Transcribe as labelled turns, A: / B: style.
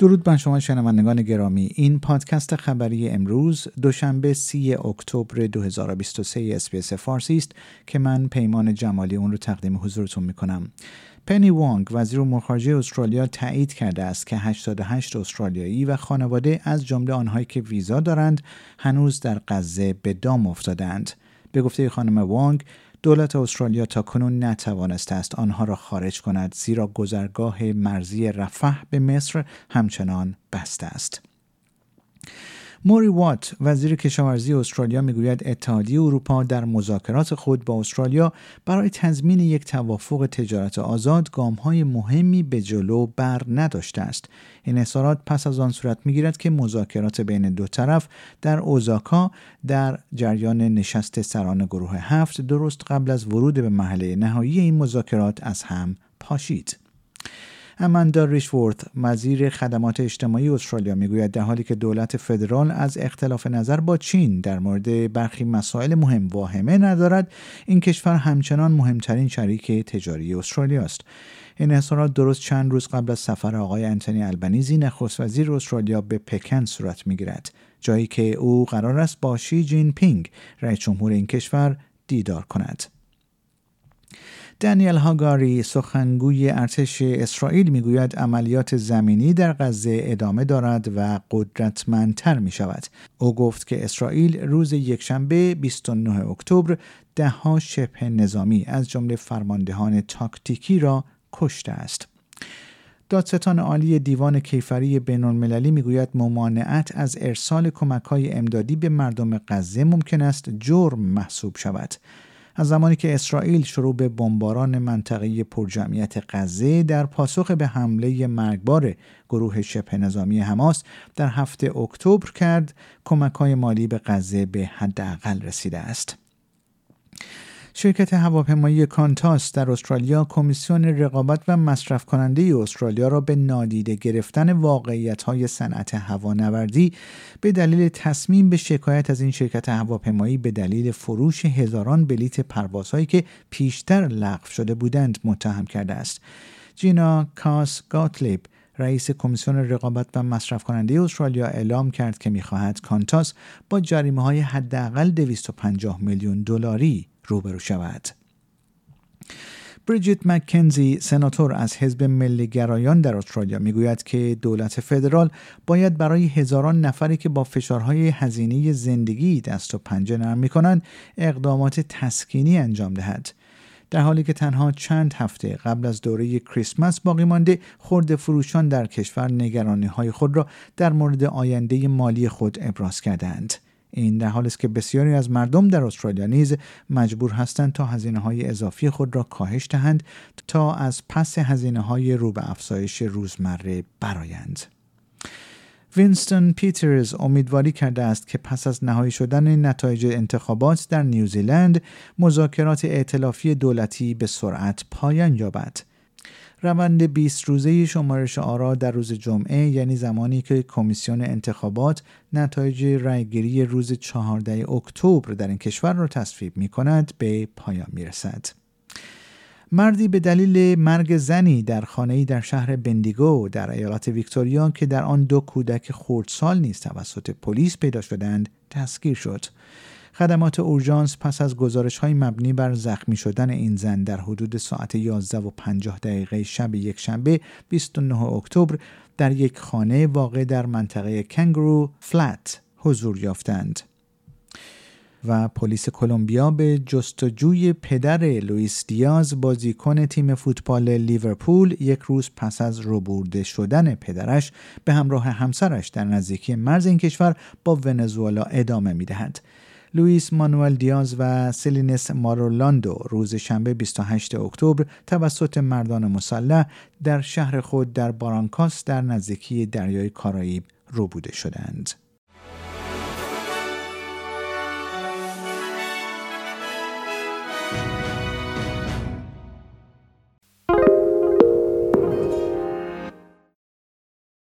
A: درود بر شما شنوندگان گرامی. این پادکست خبری امروز دوشنبه سی اکتبر 2023 SBS فارسی است که من پیمان جمالی اون رو تقدیم حضورتون می‌کنم. پنی وانگ وزیر امور خارجه استرالیا تایید کرده است که 88 استرالیایی و خانواده از جمله آنهایی که ویزا دارند هنوز در غزه به دام افتادند به گفته خانم وانگ دولت استرالیا تا کنون نتوانسته است آنها را خارج کند زیرا گذرگاه مرزی رفح به مصر همچنان بسته است. موری وات وزیر کشاورزی استرالیا می‌گوید اتحادیه اروپا در مذاکرات خود با استرالیا برای تضمین یک توافق تجارت آزاد گامهای مهمی به جلو بر نداشته است. این اظهارات پس از آن صورت می‌گیرد که مذاکرات بین دو طرف در اوزاکا در جریان نشست سران گروه هفت درست قبل از ورود به محله نهایی این مذاکرات از هم پاشید. اماندا ریشورث وزیر خدمات اجتماعی استرالیا می‌گوید در حالی که دولت فدرال از اختلاف نظر با چین در مورد برخی مسائل مهم واهمه ندارد این کشور همچنان مهمترین شریک تجاری استرالیا است. این اظهارات درست چند روز قبل از سفر آقای انتونی البنیزی نخست وزیر استرالیا به پکن صورت می‌گیرد جایی که او قرار است با شی جین پینگ رئیس جمهور این کشور دیدار کند. دانیل هاگاری سخنگوی ارتش اسرائیل می‌گوید عملیات زمینی در غزه ادامه دارد و قدرتمندتر می شود. او گفت که اسرائیل روز یکشنبه 29 اکتبر دهها شبه نظامی از جمله فرماندهان تاکتیکی را کشته است. دادستان عالی دیوان کیفری بین المللی می‌گوید ممانعت از ارسال کمک های امدادی به مردم غزه ممکن است جرم محسوب شود. از زمانی که اسرائیل شروع به بمباران منطقه پرجمعیت غزه در پاسخ به حمله مرگبار گروه شبه نظامی حماس در هفته اکتبر کرد کمک های مالی به غزه به حداقل رسیده است. شرکت هواپیمایی کانتاس در استرالیا کمیسیون رقابت و مصرف کننده استرالیا را به نادیده گرفتن واقعیت های صنعت هوانوردی به دلیل تصمیم به شکایت از این شرکت هواپیمایی به دلیل فروش هزاران بلیت پروازهایی که پیشتر لغو شده بودند متهم کرده است. جینا کاس گاتلیب رئیس کمیسیون رقابت و مصرف کننده استرالیا اعلام کرد که می‌خواهد کانتاس با جریمه های حداقل 250 میلیون دلاری روبرو شود. بریجیت مکنزی سناتور از حزب ملی گرایان در استرالیا می‌گوید که دولت فدرال باید برای هزاران نفری که با فشارهای هزینه زندگی دست و پنجه نرم می‌کنند اقدامات تسکینی انجام دهد. در حالی که تنها چند هفته قبل از دوره کریسمس باقی مانده خرده فروشان در کشور نگرانی های خود را در مورد آینده مالی خود ابراز کردند. این در حالی است که بسیاری از مردم در استرالیا نیز مجبور هستند تا هزینه های اضافی خود را کاهش دهند تا از پس هزینه های رو به افزایش روزمره برآیند. وینستون پیترز امیدواری کرده است که پس از نهایی شدن نتایج انتخابات در نیوزیلند مذاکرات ائتلافی دولتی به سرعت پایان یابد. روند 20 روزه شمارش آرا در روز جمعه یعنی زمانی که کمیسیون انتخابات نتایج رأیگیری روز 14 اکتبر در این کشور را تصویب می کند به پایان می رسد. مردی به دلیل مرگ زنی در خانه‌ای در شهر بندیگو در ایالات ویکتوریا که در آن دو کودک خردسال نیز توسط پلیس پیدا شدند دستگیر شد. خدمات اورژانس پس از گزارش های مبنی بر زخمی شدن این زن در حدود ساعت 11 و 50 دقیقه شب یک شنبه 29 اکتبر در یک خانه واقع در منطقه کنگرو فلت حضور یافتند. و پلیس کلمبیا به جستجوی پدر لوئیس دیاز بازیکن تیم فوتبال لیورپول یک روز پس از روبرده شدن پدرش به همراه همسرش در نزدیکی مرز این کشور با ونزوئلا ادامه می‌دهند. لوئیس مانوئل دیاز و سلینس مارولاندو روز شنبه 28 اکتبر توسط مردان مسلح در شهر خود در بارانکاس در نزدیکی دریای کارائیب ربوده شدند.